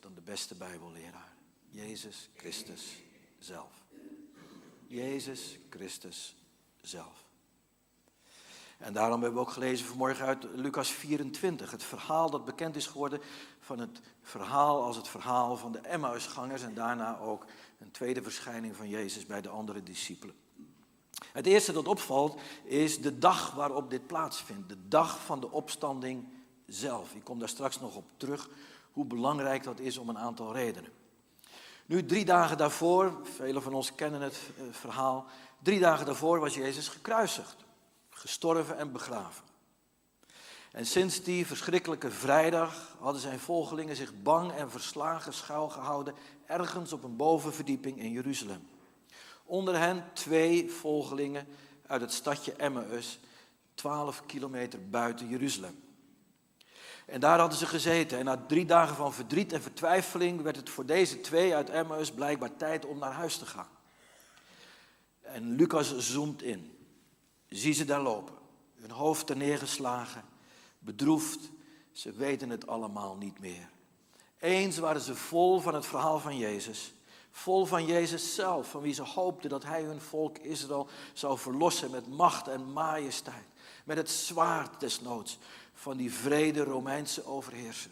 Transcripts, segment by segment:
Dan de beste Bijbelleraar. Jezus Christus zelf. Jezus Christus zelf. En daarom hebben we ook gelezen vanmorgen uit Lucas 24. Het verhaal dat bekend is geworden van het verhaal als het verhaal van de Emmausgangers. En daarna ook een tweede verschijning van Jezus bij de andere discipelen. Het eerste dat opvalt is de dag waarop dit plaatsvindt. De dag van de opstanding zelf. Ik kom daar straks nog op terug hoe belangrijk dat is om een aantal redenen. Nu, drie dagen daarvoor, velen van ons kennen het eh, verhaal, drie dagen daarvoor was Jezus gekruisigd, gestorven en begraven. En sinds die verschrikkelijke vrijdag hadden zijn volgelingen zich bang en verslagen schuilgehouden ergens op een bovenverdieping in Jeruzalem. Onder hen twee volgelingen uit het stadje Emmaus, 12 kilometer buiten Jeruzalem. En daar hadden ze gezeten. En na drie dagen van verdriet en vertwijfeling werd het voor deze twee uit Emmaus blijkbaar tijd om naar huis te gaan. En Lucas zoomt in. Zie ze daar lopen, hun hoofd neergeslagen, bedroefd. Ze weten het allemaal niet meer. Eens waren ze vol van het verhaal van Jezus. Vol van Jezus zelf, van wie ze hoopten dat hij hun volk Israël zou verlossen met macht en majesteit. Met het zwaard desnoods van die vrede Romeinse overheerser.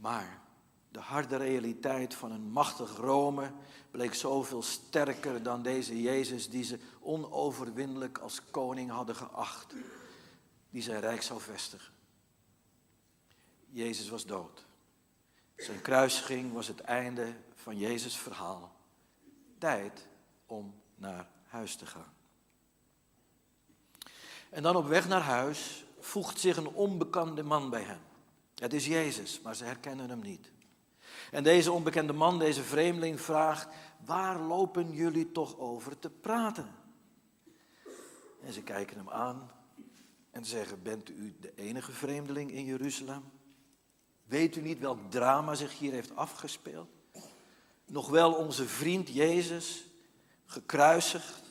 Maar de harde realiteit van een machtig Rome bleek zoveel sterker dan deze Jezus die ze onoverwinnelijk als koning hadden geacht, die zijn rijk zou vestigen. Jezus was dood. Zijn kruising was het einde van Jezus' verhaal. Tijd om naar huis te gaan. En dan op weg naar huis voegt zich een onbekende man bij hen. Het is Jezus, maar ze herkennen hem niet. En deze onbekende man, deze vreemdeling, vraagt: Waar lopen jullie toch over te praten? En ze kijken hem aan en zeggen: Bent u de enige vreemdeling in Jeruzalem? Weet u niet welk drama zich hier heeft afgespeeld? Nog wel onze vriend Jezus, gekruisigd.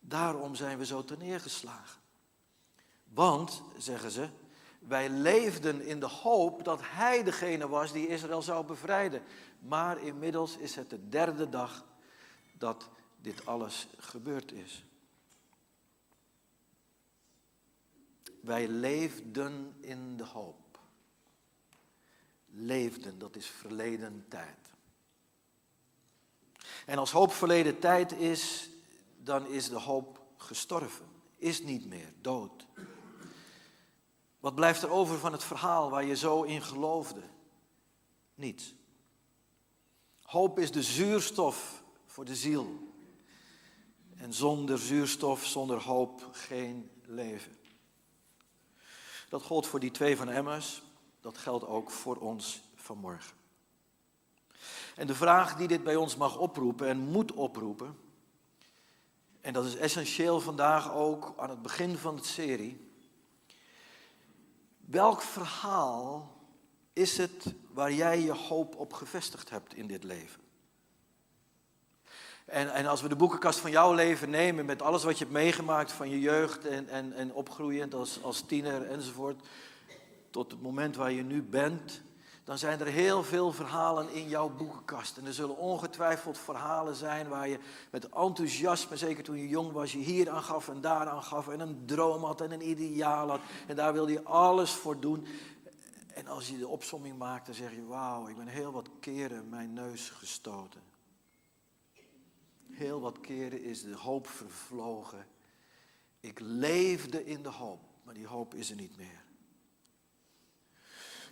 Daarom zijn we zo neergeslagen. Want, zeggen ze, wij leefden in de hoop dat hij degene was die Israël zou bevrijden. Maar inmiddels is het de derde dag dat dit alles gebeurd is. Wij leefden in de hoop. Leefden, dat is verleden tijd. En als hoop verleden tijd is, dan is de hoop gestorven, is niet meer, dood. Wat blijft er over van het verhaal waar je zo in geloofde? Niets. Hoop is de zuurstof voor de ziel. En zonder zuurstof, zonder hoop, geen leven. Dat gold voor die twee van Emmaus, dat geldt ook voor ons vanmorgen. En de vraag die dit bij ons mag oproepen en moet oproepen, en dat is essentieel vandaag ook aan het begin van de serie, Welk verhaal is het waar jij je hoop op gevestigd hebt in dit leven? En, en als we de boekenkast van jouw leven nemen met alles wat je hebt meegemaakt van je jeugd en, en, en opgroeiend als, als tiener enzovoort, tot het moment waar je nu bent, dan zijn er heel veel verhalen in jouw boekenkast. En er zullen ongetwijfeld verhalen zijn waar je met enthousiasme, zeker toen je jong was, je hier aan gaf en daar aan gaf en een droom had en een ideaal had. En daar wilde je alles voor doen. En als je de opsomming maakt, dan zeg je, wauw, ik ben heel wat keren mijn neus gestoten. Heel wat keren is de hoop vervlogen. Ik leefde in de hoop, maar die hoop is er niet meer.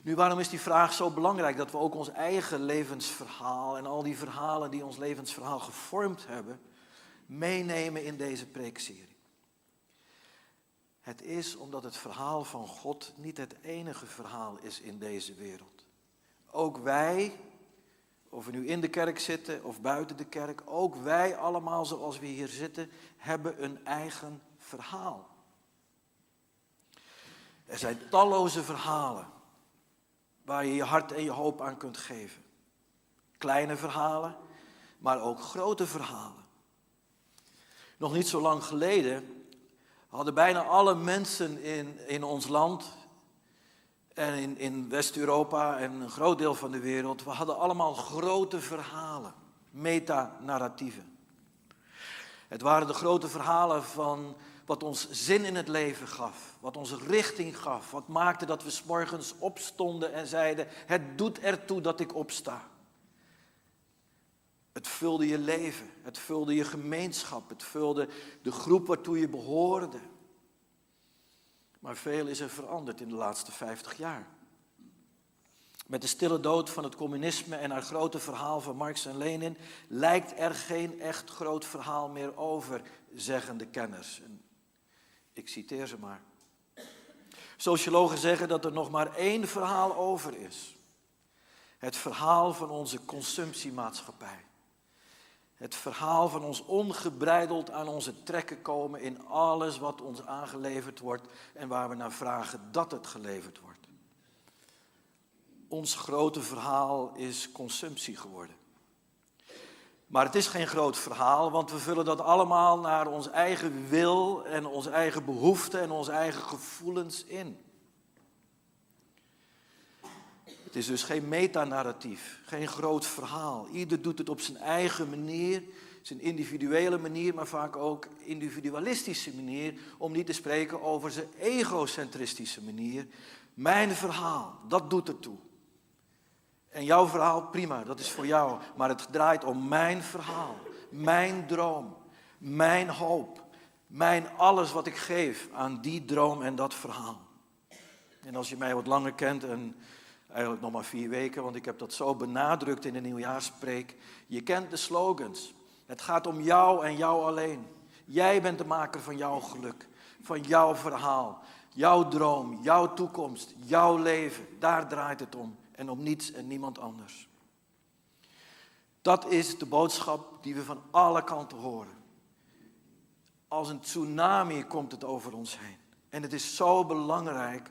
Nu, waarom is die vraag zo belangrijk? Dat we ook ons eigen levensverhaal en al die verhalen die ons levensverhaal gevormd hebben, meenemen in deze preekserie. Het is omdat het verhaal van God niet het enige verhaal is in deze wereld. ook wij, of we nu in de kerk zitten of buiten de kerk, ook wij allemaal zoals we hier zitten, hebben een eigen verhaal. Er zijn talloze verhalen waar je je hart en je hoop aan kunt geven. Kleine verhalen, maar ook grote verhalen. Nog niet zo lang geleden hadden bijna alle mensen in, in ons land en in, in West-Europa en een groot deel van de wereld, we hadden allemaal grote verhalen, metanarratieven. Het waren de grote verhalen van wat ons zin in het leven gaf, wat ons richting gaf, wat maakte dat we s morgens opstonden en zeiden: Het doet ertoe dat ik opsta. Het vulde je leven, het vulde je gemeenschap, het vulde de groep waartoe je behoorde. Maar veel is er veranderd in de laatste 50 jaar. Met de stille dood van het communisme en haar grote verhaal van Marx en Lenin lijkt er geen echt groot verhaal meer over, zeggen de kenners. En ik citeer ze maar. Sociologen zeggen dat er nog maar één verhaal over is. Het verhaal van onze consumptiemaatschappij. Het verhaal van ons ongebreideld aan onze trekken komen in alles wat ons aangeleverd wordt en waar we naar vragen dat het geleverd wordt. Ons grote verhaal is consumptie geworden. Maar het is geen groot verhaal, want we vullen dat allemaal naar ons eigen wil en onze eigen behoeften en onze eigen gevoelens in. Het is dus geen metanarratief, geen groot verhaal. Ieder doet het op zijn eigen manier, zijn individuele manier, maar vaak ook individualistische manier, om niet te spreken over zijn egocentristische manier. Mijn verhaal, dat doet ertoe. En jouw verhaal, prima, dat is voor jou. Maar het draait om mijn verhaal, mijn droom, mijn hoop, mijn alles wat ik geef aan die droom en dat verhaal. En als je mij wat langer kent, en eigenlijk nog maar vier weken, want ik heb dat zo benadrukt in de nieuwjaarspreek. Je kent de slogans. Het gaat om jou en jou alleen. Jij bent de maker van jouw geluk, van jouw verhaal, jouw droom, jouw toekomst, jouw leven. Daar draait het om en om niets en niemand anders. Dat is de boodschap die we van alle kanten horen. Als een tsunami komt het over ons heen. En het is zo belangrijk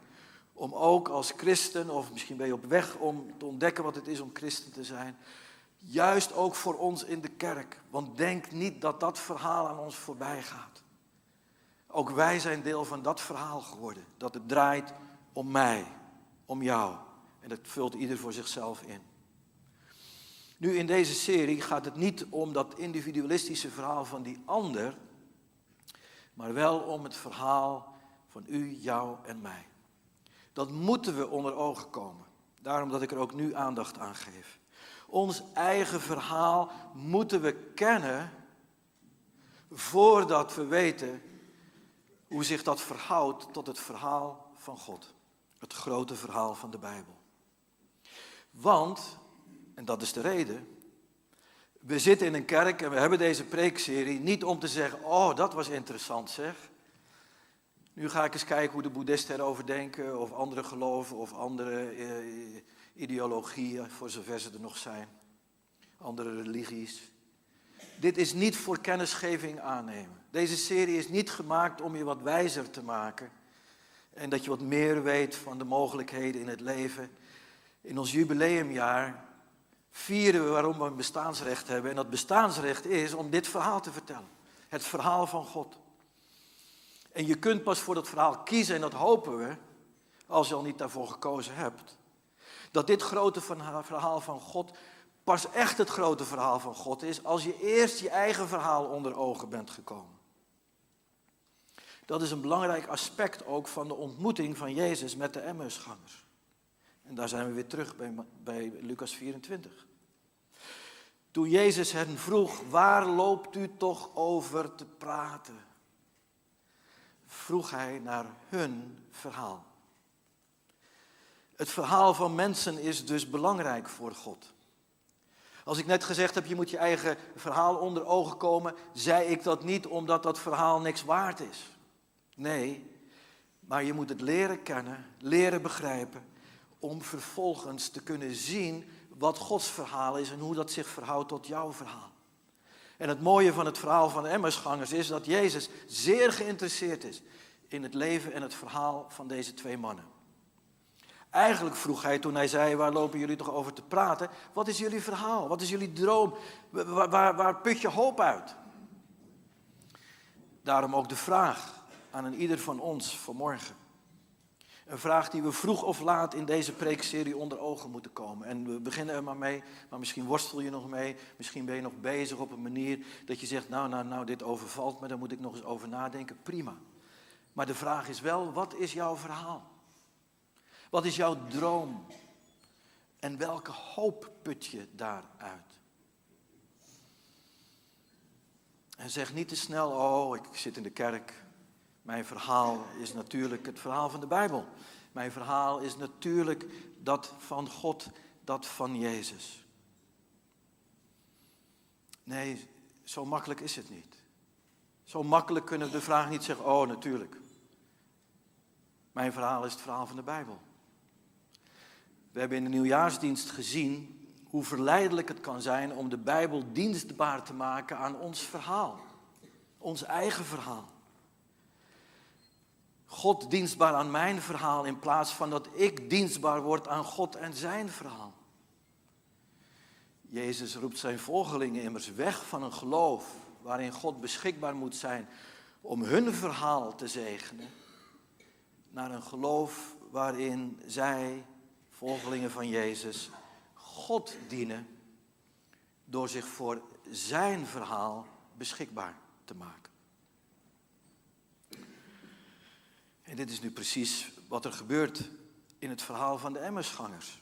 om ook als christen, of misschien ben je op weg om te ontdekken wat het is om christen te zijn, juist ook voor ons in de kerk. Want denk niet dat dat verhaal aan ons voorbij gaat. Ook wij zijn deel van dat verhaal geworden, dat het draait om mij, om jou. En dat vult ieder voor zichzelf in. Nu in deze serie gaat het niet om dat individualistische verhaal van die ander, maar wel om het verhaal van u, jou en mij. Dat moeten we onder ogen komen. Daarom dat ik er ook nu aandacht aan geef. Ons eigen verhaal moeten we kennen voordat we weten hoe zich dat verhoudt tot het verhaal van God. Het grote verhaal van de Bijbel. Want, en dat is de reden, we zitten in een kerk en we hebben deze preekserie niet om te zeggen, oh dat was interessant zeg. Nu ga ik eens kijken hoe de boeddhisten erover denken, of andere geloven, of andere eh, ideologieën, voor zover ze er nog zijn. Andere religies. Dit is niet voor kennisgeving aannemen. Deze serie is niet gemaakt om je wat wijzer te maken. En dat je wat meer weet van de mogelijkheden in het leven. In ons jubileumjaar vieren we waarom we een bestaansrecht hebben. En dat bestaansrecht is om dit verhaal te vertellen. Het verhaal van God. En je kunt pas voor dat verhaal kiezen, en dat hopen we, als je al niet daarvoor gekozen hebt. Dat dit grote verhaal van God pas echt het grote verhaal van God is als je eerst je eigen verhaal onder ogen bent gekomen. Dat is een belangrijk aspect ook van de ontmoeting van Jezus met de Emmausgangers. En daar zijn we weer terug bij, bij Lucas 24. Toen Jezus hen vroeg, waar loopt u toch over te praten? Vroeg hij naar hun verhaal. Het verhaal van mensen is dus belangrijk voor God. Als ik net gezegd heb, je moet je eigen verhaal onder ogen komen, zei ik dat niet omdat dat verhaal niks waard is. Nee, maar je moet het leren kennen, leren begrijpen om vervolgens te kunnen zien wat Gods verhaal is en hoe dat zich verhoudt tot jouw verhaal. En het mooie van het verhaal van de Emmersgangers is dat Jezus zeer geïnteresseerd is in het leven en het verhaal van deze twee mannen. Eigenlijk vroeg hij toen hij zei, waar lopen jullie toch over te praten? Wat is jullie verhaal? Wat is jullie droom? Waar, waar, put je hoop uit? Daarom ook de vraag aan een ieder van ons vanmorgen. Een vraag die we vroeg of laat in deze preekserie onder ogen moeten komen. En we beginnen er maar mee, maar misschien worstel je nog mee. Misschien ben je nog bezig op een manier dat je zegt, nou, nou, nou, dit overvalt me, daar moet ik nog eens over nadenken. Prima. Maar de vraag is wel, wat is jouw verhaal? Wat is jouw droom? En welke hoop put je daaruit? En zeg niet te snel, oh, ik zit in de kerk. Mijn verhaal is natuurlijk het verhaal van de Bijbel. Mijn verhaal is natuurlijk dat van God, dat van Jezus. Nee, zo makkelijk is het niet. Zo makkelijk kunnen we de vraag niet zeggen, oh natuurlijk. Mijn verhaal is het verhaal van de Bijbel. We hebben in de nieuwjaarsdienst gezien hoe verleidelijk het kan zijn om de Bijbel dienstbaar te maken aan ons verhaal. Ons eigen verhaal. God dienstbaar aan mijn verhaal in plaats van dat ik dienstbaar word aan God en zijn verhaal. Jezus roept zijn volgelingen immers weg van een geloof waarin God beschikbaar moet zijn om hun verhaal te zegenen, naar een geloof waarin zij, volgelingen van Jezus, God dienen door zich voor zijn verhaal beschikbaar te maken. En dit is nu precies wat er gebeurt in het verhaal van de Emmersgangers.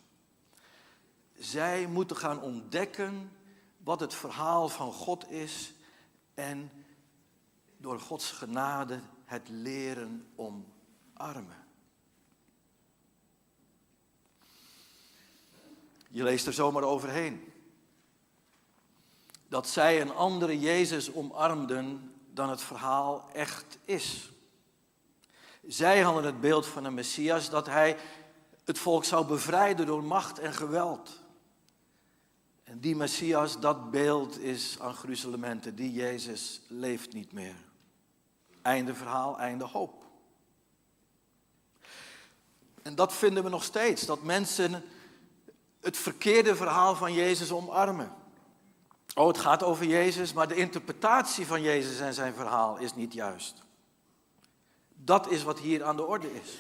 Zij moeten gaan ontdekken wat het verhaal van God is en door Gods genade het leren omarmen. Je leest er zomaar overheen. Dat zij een andere Jezus omarmden dan het verhaal echt is. Zij hadden het beeld van een Messias dat hij het volk zou bevrijden door macht en geweld. En die Messias, dat beeld is aan gruzelementen. Die Jezus leeft niet meer. Einde verhaal, einde hoop. En dat vinden we nog steeds, dat mensen het verkeerde verhaal van Jezus omarmen. Oh, het gaat over Jezus, maar de interpretatie van Jezus en zijn verhaal is niet juist. Dat is wat hier aan de orde is.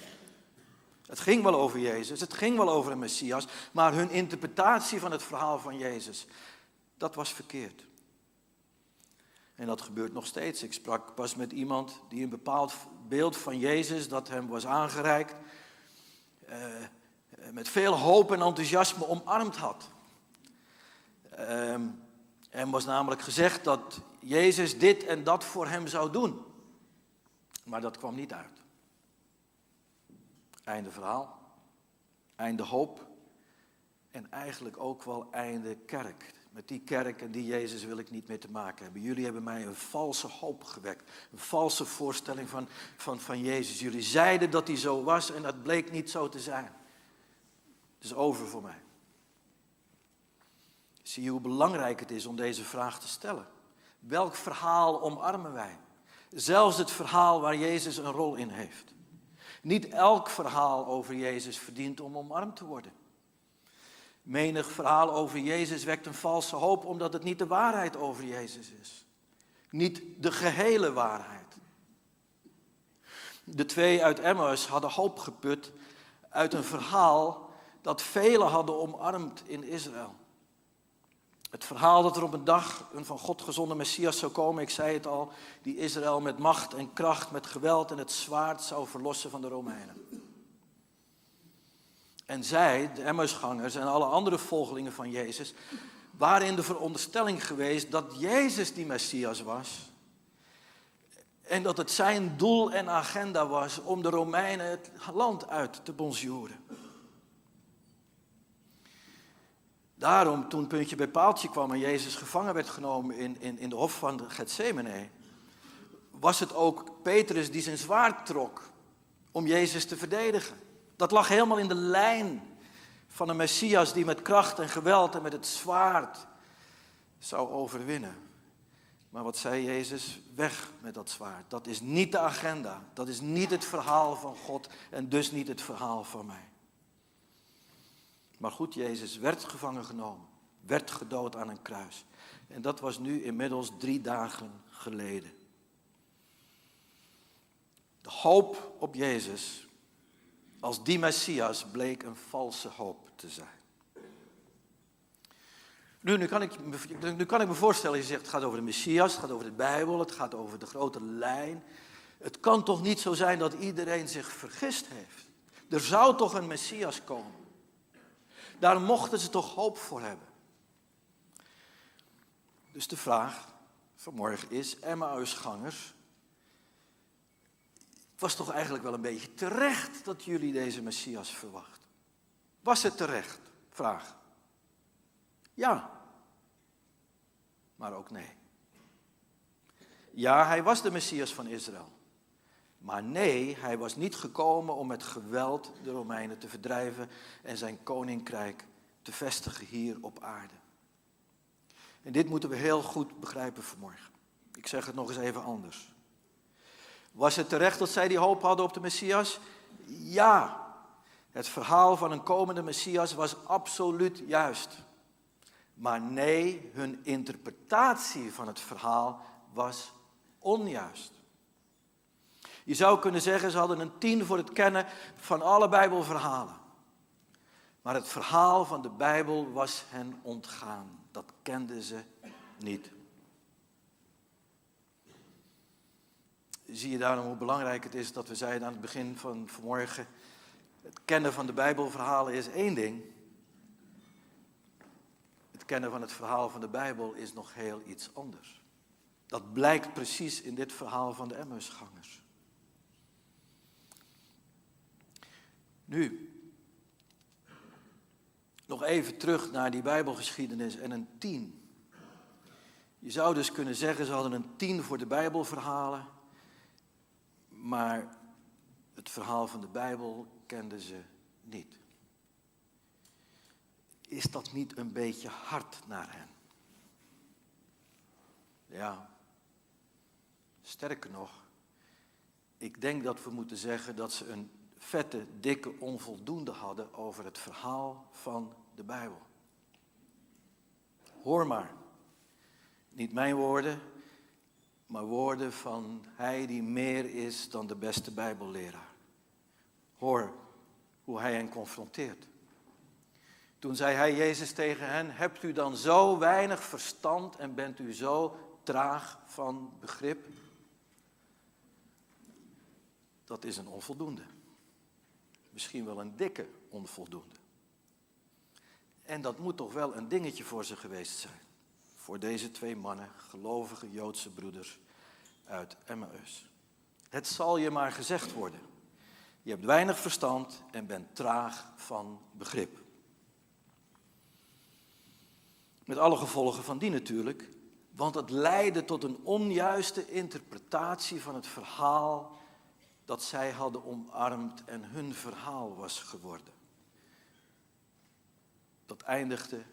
Het ging wel over Jezus, het ging wel over een Messias, maar hun interpretatie van het verhaal van Jezus, dat was verkeerd. En dat gebeurt nog steeds. Ik sprak pas met iemand die een bepaald beeld van Jezus dat hem was aangereikt, uh, met veel hoop en enthousiasme omarmd had. Uh, hem was namelijk gezegd dat Jezus dit en dat voor hem zou doen. Maar dat kwam niet uit. Einde verhaal, einde hoop en eigenlijk ook wel einde kerk. Met die kerk en die Jezus wil ik niet meer te maken hebben. Jullie hebben mij een valse hoop gewekt. Een valse voorstelling van, van, van Jezus. Jullie zeiden dat hij zo was en dat bleek niet zo te zijn. Het is over voor mij. Zie je hoe belangrijk het is om deze vraag te stellen? Welk verhaal omarmen wij? Zelfs het verhaal waar Jezus een rol in heeft. Niet elk verhaal over Jezus verdient om omarmd te worden. Menig verhaal over Jezus wekt een valse hoop omdat het niet de waarheid over Jezus is. Niet de gehele waarheid. De twee uit Emmaus hadden hoop geput uit een verhaal dat velen hadden omarmd in Israël. Het verhaal dat er op een dag een van God gezonde Messias zou komen, ik zei het al, die Israël met macht en kracht, met geweld en het zwaard zou verlossen van de Romeinen. En zij, de Emmausgangers en alle andere volgelingen van Jezus, waren in de veronderstelling geweest dat Jezus die Messias was. En dat het zijn doel en agenda was om de Romeinen het land uit te bonjoeren. Daarom, toen puntje bij paaltje kwam en Jezus gevangen werd genomen in, in, in de hof van Gethsemane, was het ook Petrus die zijn zwaard trok om Jezus te verdedigen. Dat lag helemaal in de lijn Van een Messias die met kracht en geweld en met het zwaard zou overwinnen. Maar wat zei Jezus? Weg met dat zwaard. Dat is niet de agenda. Dat is niet het verhaal van God en dus niet het verhaal van mij. Maar goed, Jezus werd gevangen genomen, werd gedood aan een kruis. En dat was nu inmiddels drie dagen geleden. De hoop op Jezus als die Messias bleek een valse hoop te zijn. Nu, nu, kan ik, nu kan ik me voorstellen, je zegt het gaat over de Messias, het gaat over de Bijbel, het gaat over de grote lijn. Het kan toch niet zo zijn dat iedereen zich vergist heeft? Er zou toch een Messias komen? Daar mochten ze toch hoop voor hebben? Dus de vraag vanmorgen is, Emmausgangers, was toch eigenlijk wel een beetje terecht dat jullie deze Messias verwachten? Was het terecht? Vraag. Ja, maar ook nee. Ja, hij was de Messias van Israël. Maar nee, hij was niet gekomen om met geweld de Romeinen te verdrijven en zijn koninkrijk te vestigen hier op aarde. En dit moeten we heel goed begrijpen vanmorgen. Ik zeg het nog eens even anders. Was het terecht dat zij die hoop hadden op de Messias? Ja. Het verhaal van een komende Messias was absoluut juist. Maar nee, hun interpretatie van het verhaal was onjuist. Je zou kunnen zeggen, ze hadden een tien voor het kennen van alle Bijbelverhalen. Maar het verhaal van de Bijbel was hen ontgaan. Dat kenden ze niet. Zie je daarom hoe belangrijk het is dat we zeiden aan het begin van vanmorgen. Het kennen van de Bijbelverhalen is één ding. Het kennen van het verhaal van de Bijbel is nog heel iets anders. Dat blijkt precies in dit verhaal van de Emmausgangers. Nu, nog even terug naar die Bijbelgeschiedenis en een tien. Je zou dus kunnen zeggen, ze hadden een tien voor de Bijbelverhalen, maar het verhaal van de Bijbel kenden ze niet. Is dat niet een beetje hard naar hen? Ja, sterker nog, ik denk dat we moeten zeggen dat ze een vette, dikke onvoldoende hadden over het verhaal van de Bijbel. Hoor maar, niet mijn woorden, maar woorden van Hij die meer is dan de beste Bijbelleraar. Hoor hoe Hij hen confronteert. Toen zei Hij Jezus tegen hen, hebt u dan zo weinig verstand en bent u zo traag van begrip? Dat is een onvoldoende. Misschien wel een dikke onvoldoende. En dat moet toch wel een dingetje voor ze geweest zijn. Voor deze twee mannen, gelovige Joodse broeders uit Emmaus. Het zal je maar gezegd worden. Je hebt weinig verstand en bent traag van begrip. Met alle gevolgen van die natuurlijk, want het leidde tot een onjuiste interpretatie van het verhaal dat zij hadden omarmd en hun verhaal was geworden. Dat eindigde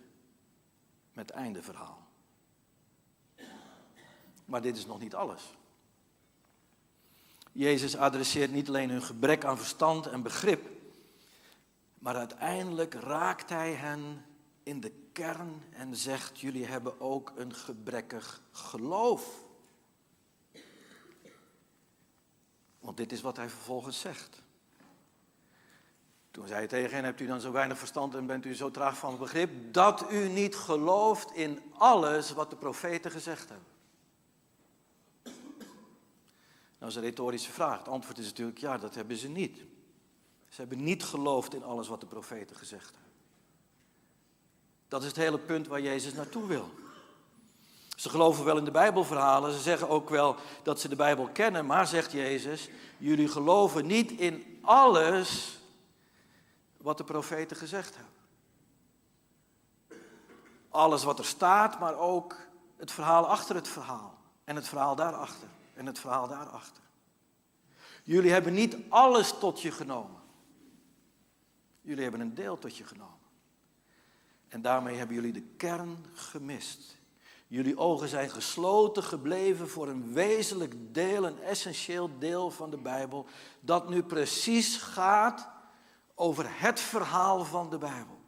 met einde verhaal. Maar dit is nog niet alles. Jezus adresseert niet alleen hun gebrek aan verstand en begrip, maar uiteindelijk raakt hij hen in de kern en zegt: Jullie hebben ook een gebrekkig geloof. Want dit is wat hij vervolgens zegt. Toen zei hij tegen hen, hebt u dan zo weinig verstand en bent u zo traag van begrip, dat u niet gelooft in alles wat de profeten gezegd hebben. Nou, dat is een retorische vraag. Het antwoord is natuurlijk ja, dat hebben ze niet. Ze hebben niet geloofd in alles wat de profeten gezegd hebben. Dat is het hele punt waar Jezus naartoe wil. Ze geloven wel in de Bijbelverhalen, ze zeggen ook wel dat ze de Bijbel kennen, maar zegt Jezus, jullie geloven niet in alles wat de profeten gezegd hebben. Alles wat er staat, maar ook het verhaal achter het verhaal. En het verhaal daarachter. En het verhaal daarachter. Jullie hebben niet alles tot je genomen. Jullie hebben een deel tot je genomen. En daarmee hebben jullie de kern gemist. Jullie ogen zijn gesloten gebleven voor een wezenlijk deel, een essentieel deel van de Bijbel, dat nu precies gaat over het verhaal van de Bijbel.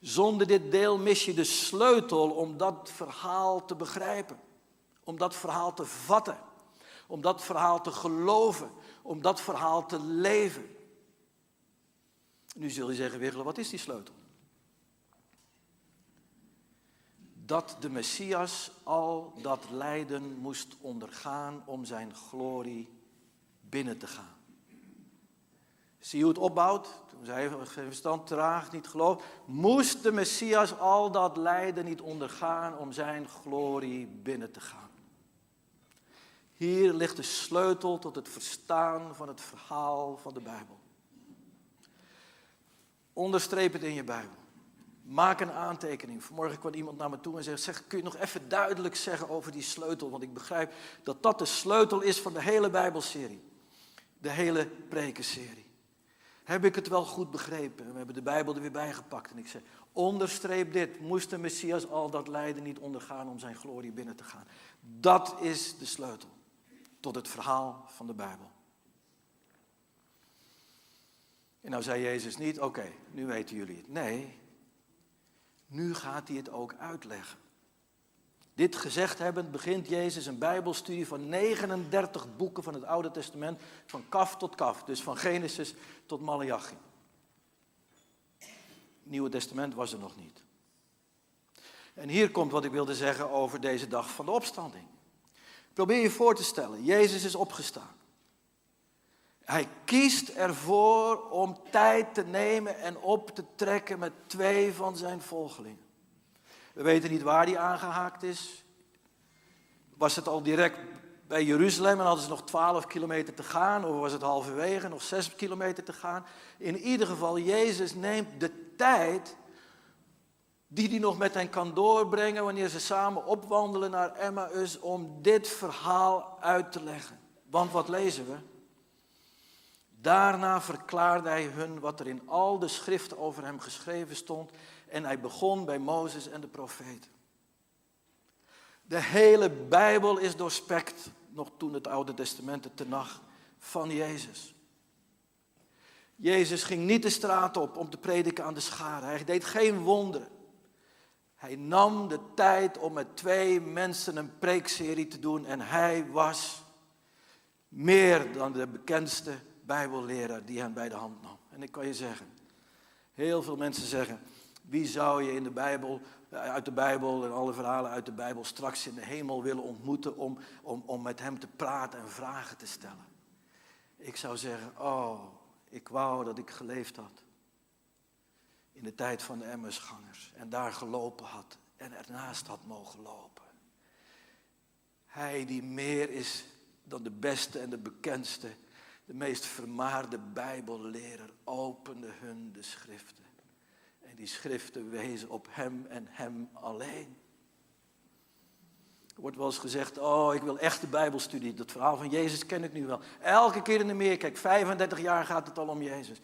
Zonder dit deel mis je de sleutel om dat verhaal te begrijpen, om dat verhaal te vatten, om dat verhaal te geloven, om dat verhaal te leven. Nu zul je zeggen, Wiggelen, wat is die sleutel? Dat de Messias al dat lijden moest ondergaan om zijn glorie binnen te gaan. Zie hoe het opbouwt? Toen zei geen verstand traag, niet geloof. Moest de Messias al dat lijden niet ondergaan om zijn glorie binnen te gaan? Hier ligt de sleutel tot het verstaan van het verhaal van de Bijbel. Onderstreep het in je Bijbel. Maak een aantekening. Vanmorgen kwam iemand naar me toe en zei: zeg, kun je nog even duidelijk zeggen over die sleutel? Want ik begrijp dat dat de sleutel is van de hele Bijbelserie. De hele prekenserie. Heb ik het wel goed begrepen? We hebben de Bijbel er weer bij gepakt. En ik zei, onderstreep dit. Moest de Messias al dat lijden niet ondergaan om zijn glorie binnen te gaan? Dat is de sleutel tot het verhaal van de Bijbel. En nou zei Jezus niet, oké, nu weten jullie het. Nee, nu gaat hij het ook uitleggen. Dit gezegd hebbend begint Jezus een Bijbelstudie van 39 boeken van het Oude Testament, van kaf tot kaf, dus van Genesis tot Malachi. Het Nieuwe Testament was er nog niet. En hier komt wat ik wilde zeggen over deze dag van de opstanding. Probeer je voor te stellen, Jezus is opgestaan. Hij kiest ervoor om tijd te nemen en op te trekken met twee van zijn volgelingen. We weten niet waar hij aangehaakt is. Was het al direct bij Jeruzalem en hadden ze nog 12 kilometer te gaan? Of was het halverwege, nog 6 kilometer te gaan? In ieder geval, Jezus neemt de tijd die hij nog met hen kan doorbrengen wanneer ze samen opwandelen naar Emmaus om dit verhaal uit te leggen. Want wat lezen we? Daarna verklaarde hij hun wat er in al de schriften over hem geschreven stond en hij begon bij Mozes en de profeten. De hele Bijbel is doorspekt, nog toen het Oude Testament, de Tenach, van Jezus. Jezus ging niet de straat op om te prediken aan de scharen. Hij deed geen wonderen. Hij nam de tijd om met twee mensen een preekserie te doen en hij was meer dan de bekendste Bijbelleraar die hen bij de hand nam. En ik kan je zeggen, heel veel mensen zeggen, wie zou je in de Bijbel, eh, uit de Bijbel en alle verhalen uit de Bijbel straks in de hemel willen ontmoeten om, om, om met hem te praten en vragen te stellen? Ik zou zeggen, oh, ik wou dat ik geleefd had in de tijd van de Emmersgangers en daar gelopen had en ernaast had mogen lopen. Hij die meer is dan de beste en de bekendste, de meest vermaarde Bijbelleraar, opende hun de schriften. En die schriften wezen op hem en hem alleen. Er wordt wel eens gezegd, oh ik wil echt de Bijbelstudie. Dat verhaal van Jezus ken ik nu wel. Elke keer in de meer, kijk 35 jaar gaat het al om Jezus.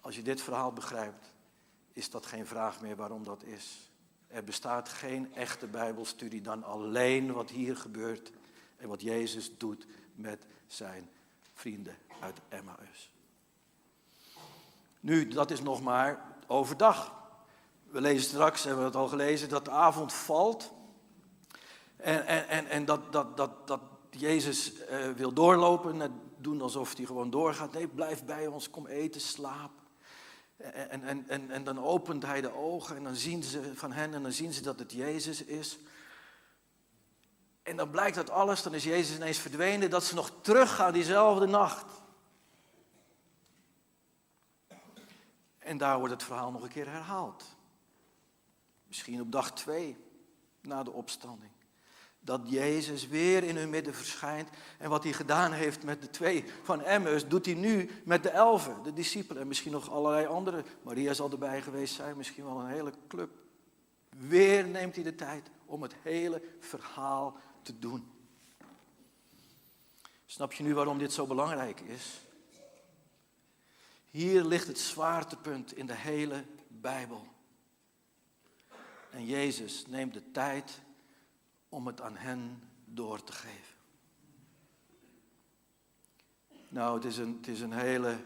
Als je dit verhaal begrijpt, is dat geen vraag meer waarom dat is. Er bestaat geen echte Bijbelstudie dan alleen wat hier gebeurt en wat Jezus doet met zijn vrienden uit Emmaus. Nu, dat is nog maar overdag. We lezen straks, hebben we het al gelezen, dat de avond valt. En, en, en, en dat, dat, dat, dat Jezus uh, wil doorlopen en doen alsof hij gewoon doorgaat. Nee, blijf bij ons, kom eten, slaap. En, en, en, en dan opent hij de ogen en dan zien ze van hen en dan zien ze dat het Jezus is. En dan blijkt dat alles, dan is Jezus ineens verdwenen, dat ze nog teruggaan diezelfde nacht. En daar wordt het verhaal nog een keer herhaald. Misschien op dag twee na de opstanding. Dat Jezus weer in hun midden verschijnt. En wat hij gedaan heeft met de twee van Emmaus, doet hij nu met de elfen, de discipelen. En misschien nog allerlei andere. Maria zal erbij geweest zijn, misschien wel een hele club. Weer neemt hij de tijd om het hele verhaal te doen. Snap je nu waarom dit zo belangrijk is? Hier ligt het zwaartepunt in de hele Bijbel. En Jezus neemt de tijd om het aan hen door te geven. Nou, het is een, het is een hele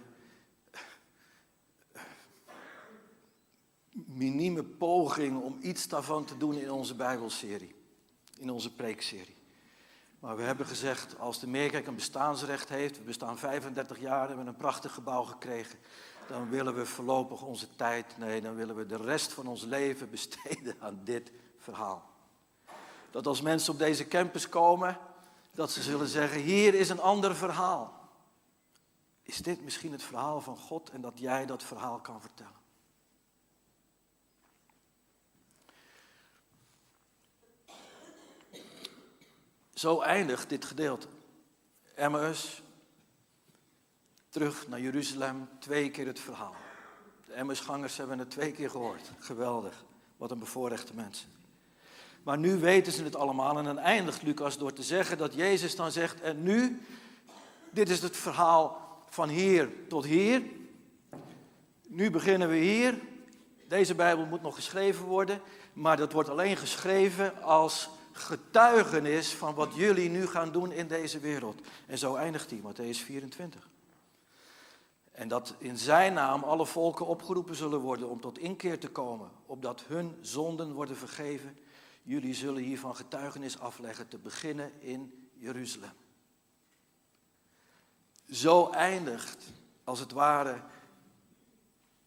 minieme poging om iets daarvan te doen in onze Bijbelserie, in onze preekserie. Maar we hebben gezegd, als de Meerkerk een bestaansrecht heeft, we bestaan 35 jaar, hebben een prachtig gebouw gekregen, dan willen we voorlopig onze tijd, nee, dan willen we de rest van ons leven besteden aan dit verhaal. Dat als mensen op deze campus komen, dat ze zullen zeggen, hier is een ander verhaal. Is dit misschien het verhaal van God en dat jij dat verhaal kan vertellen? Zo eindigt dit gedeelte. Emmaus, terug naar Jeruzalem, twee keer het verhaal. De Emmausgangers hebben het twee keer gehoord. Geweldig, wat een bevoorrechte mensen. Maar nu weten ze het allemaal en dan eindigt Lucas door te zeggen dat Jezus dan zegt, en nu, dit is het verhaal van hier tot hier. Nu beginnen we hier. Deze Bijbel moet nog geschreven worden, maar dat wordt alleen geschreven als getuigenis van wat jullie nu gaan doen in deze wereld. En zo eindigt hij, Matthäus 24. En dat in zijn naam alle volken opgeroepen zullen worden om tot inkeer te komen, opdat hun zonden worden vergeven. Jullie zullen hiervan getuigenis afleggen, te beginnen in Jeruzalem. Zo eindigt, als het ware,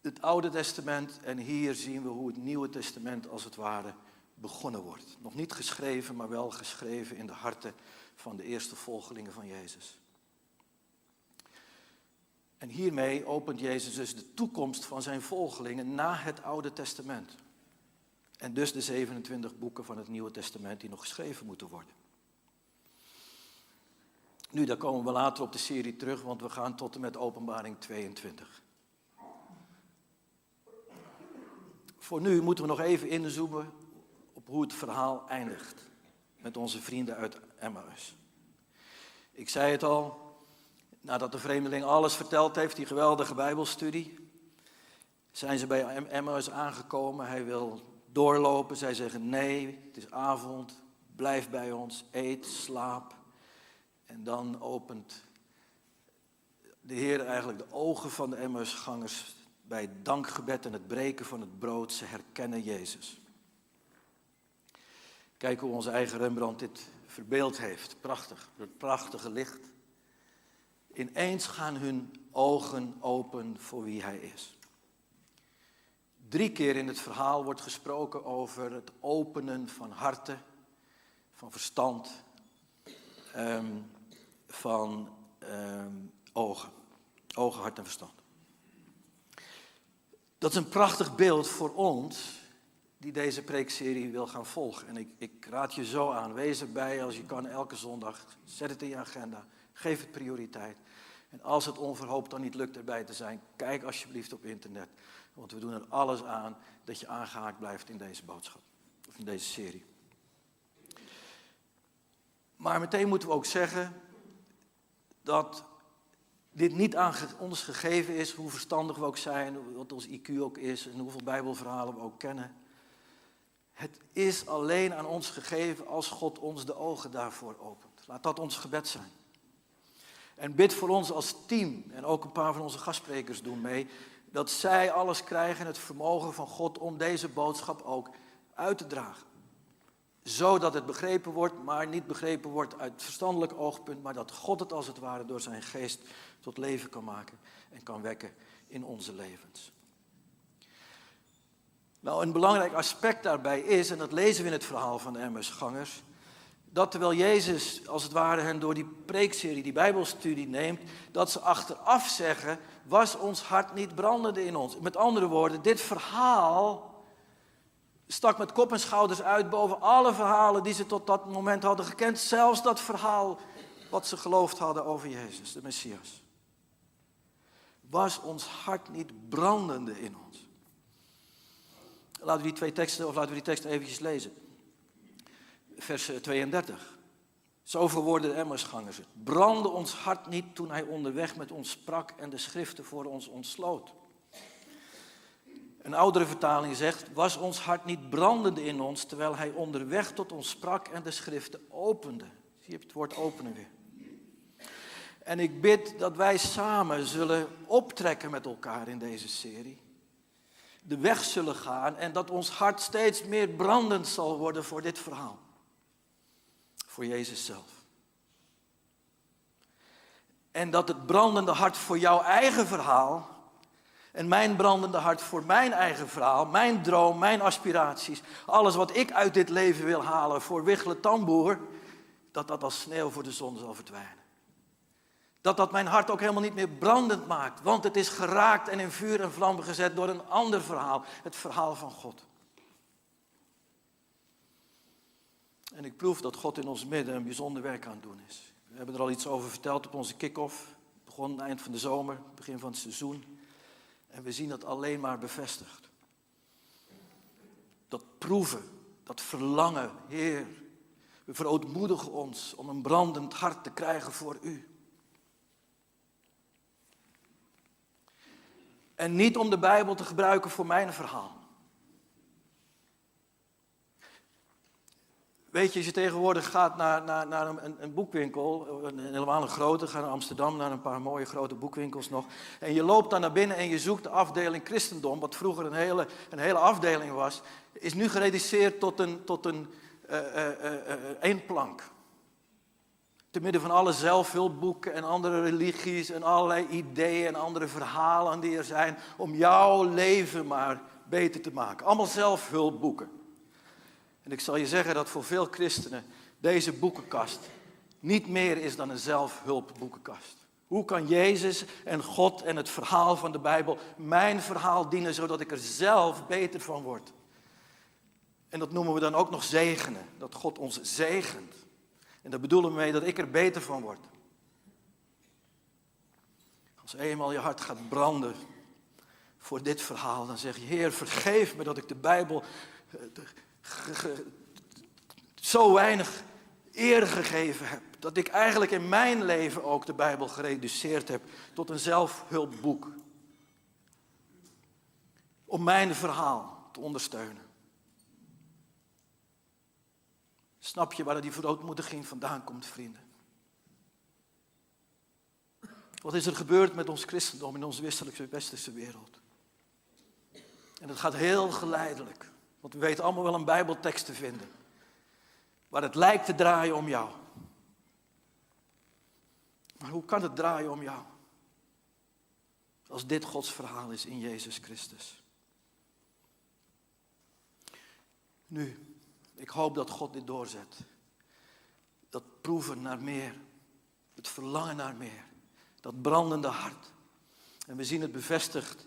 het Oude Testament en hier zien we hoe het Nieuwe Testament als het ware begonnen wordt. Nog niet geschreven, maar wel geschreven in de harten van de eerste volgelingen van Jezus. En hiermee opent Jezus dus de toekomst van zijn volgelingen na het Oude Testament. En dus de 27 boeken van het Nieuwe Testament die nog geschreven moeten worden. Nu, daar komen we later op de serie terug, want we gaan tot en met Openbaring 22. Voor nu moeten we nog even inzoomen hoe het verhaal eindigt met onze vrienden uit Emmaus. Ik zei het al, nadat de vreemdeling alles verteld heeft, die geweldige Bijbelstudie, zijn ze bij Emmaus aangekomen. Hij wil doorlopen. Zij zeggen nee, het is avond, blijf bij ons, eet, slaap. En dan opent de Heer eigenlijk de ogen van de Emmausgangers bij het dankgebed en het breken van het brood. Ze herkennen Jezus. Kijk hoe onze eigen Rembrandt dit verbeeld heeft. Prachtig, het prachtige licht. Ineens gaan hun ogen open voor wie hij is. Drie keer in het verhaal wordt gesproken over het openen van harten, van verstand, ehm, van ehm, ogen. Ogen, hart en verstand. Dat is een prachtig beeld voor ons die deze preekserie wil gaan volgen. En ik, ik raad je zo aan, wees erbij als je kan elke zondag. Zet het in je agenda, geef het prioriteit. En als het onverhoopt dan niet lukt erbij te zijn, kijk alsjeblieft op internet. Want we doen er alles aan dat je aangehaakt blijft in deze boodschap. Of in deze serie. Maar meteen moeten we ook zeggen dat dit niet aan ons gegeven is, hoe verstandig we ook zijn, wat ons IQ ook is en hoeveel Bijbelverhalen we ook kennen. Het is alleen aan ons gegeven als God ons de ogen daarvoor opent. Laat dat ons gebed zijn. En bid voor ons als team, en ook een paar van onze gastsprekers doen mee, dat zij alles krijgen, het vermogen van God om deze boodschap ook uit te dragen. Zodat het begrepen wordt, maar niet begrepen wordt uit verstandelijk oogpunt, maar dat God het als het ware door zijn geest tot leven kan maken en kan wekken in onze levens. Nou, een belangrijk aspect daarbij is, en dat lezen we in het verhaal van de Emmersgangers, dat terwijl Jezus als het ware hen door die preekserie, die Bijbelstudie neemt, dat ze achteraf zeggen, was ons hart niet brandende in ons. Met andere woorden, dit verhaal stak met kop en schouders uit boven alle verhalen die ze tot dat moment hadden gekend. Zelfs dat verhaal wat ze geloofd hadden over Jezus, de Messias. Was ons hart niet brandende in ons? Laten we die twee teksten, of laten we die teksten eventjes lezen. Vers 32. Zo verwoordde de Emmersgangers het. Brandde ons hart niet toen hij onderweg met ons sprak en de schriften voor ons ontsloot. Een oudere vertaling zegt, was ons hart niet brandende in ons terwijl hij onderweg tot ons sprak en de schriften opende. Zie je het woord openen weer. En ik bid dat wij samen zullen optrekken met elkaar in deze serie. De weg zullen gaan en dat ons hart steeds meer brandend zal worden voor dit verhaal. Voor Jezus zelf. En dat het brandende hart voor jouw eigen verhaal en mijn brandende hart voor mijn eigen verhaal, mijn droom, mijn aspiraties, alles wat ik uit dit leven wil halen voor Wichelen Tamboer, dat dat als sneeuw voor de zon zal verdwijnen. Dat dat mijn hart ook helemaal niet meer brandend maakt, want het is geraakt en in vuur en vlam gezet door een ander verhaal, het verhaal van God. En ik proef dat God in ons midden een bijzonder werk aan het doen is. We hebben er al iets over verteld op onze kick-off. Begon eind van de zomer, begin van het seizoen. En we zien dat alleen maar bevestigd. Dat proeven, dat verlangen, Heer. We verootmoedigen ons om een brandend hart te krijgen voor U. En niet om de Bijbel te gebruiken voor mijn verhaal. Weet je, als je tegenwoordig gaat naar, naar, naar een, een, boekwinkel, een, helemaal een grote, ga naar Amsterdam, naar een paar mooie grote boekwinkels nog. En je loopt dan naar binnen en je zoekt de afdeling christendom, wat vroeger een hele, een hele afdeling was, is nu gereduceerd tot een, tot een uh, uh, uh, één plank. Te midden van alle zelfhulpboeken en andere religies en allerlei ideeën en andere verhalen die er zijn om jouw leven maar beter te maken. Allemaal zelfhulpboeken. En ik zal je zeggen dat voor veel christenen deze boekenkast niet meer is dan een zelfhulpboekenkast. Hoe kan Jezus en God en het verhaal van de Bijbel mijn verhaal dienen zodat ik er zelf beter van word? En dat noemen we dan ook nog zegenen, dat God ons zegent. En daar bedoelen we mee dat ik er beter van word. Als eenmaal je hart gaat branden voor dit verhaal, dan zeg je, Heer, vergeef me dat ik de Bijbel eh, zo weinig eer gegeven heb. Dat ik eigenlijk in mijn leven ook de Bijbel gereduceerd heb tot een zelfhulpboek. Om mijn verhaal te ondersteunen. Snap je waar die verootmoediging vandaan komt, vrienden? Wat is er gebeurd met ons christendom in onze westerse wereld? En het gaat heel geleidelijk. Want we weten allemaal wel een Bijbeltekst te vinden. Waar het lijkt te draaien om jou. Maar hoe kan het draaien om jou? Als dit Gods verhaal is in Jezus Christus. Nu, ik hoop dat God dit doorzet. Dat proeven naar meer. Het verlangen naar meer. Dat brandende hart. En we zien het bevestigd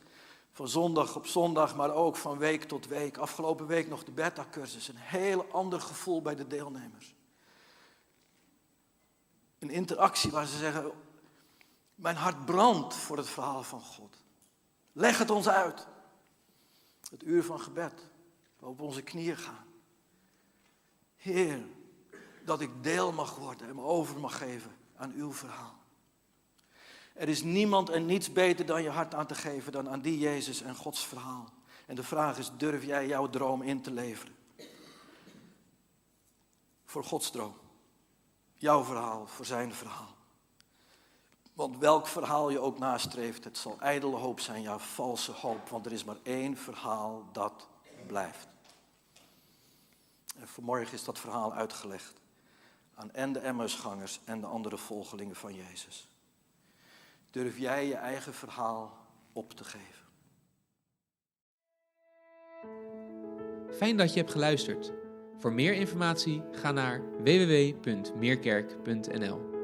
van zondag op zondag, maar ook van week tot week. Afgelopen week nog de beta-cursus. Een heel ander gevoel bij de deelnemers. Een interactie waar ze zeggen, mijn hart brandt voor het verhaal van God. Leg het ons uit. Het uur van gebed, op onze knieën gaan. Heer, dat ik deel mag worden en me over mag geven aan uw verhaal. Er is niemand en niets beter dan je hart aan te geven dan aan die Jezus en Gods verhaal. En de vraag is, durf jij jouw droom in te leveren? Voor Gods droom. Jouw verhaal, voor zijn verhaal. Want welk verhaal je ook nastreeft, het zal ijdele hoop zijn, ja, valse hoop. Want er is maar één verhaal dat blijft. En vanmorgen is dat verhaal uitgelegd aan en de Emmersgangers en de andere volgelingen van Jezus durf jij je eigen verhaal op te geven. Fijn dat je hebt geluisterd. Voor meer informatie ga naar www.meerkerk.nl.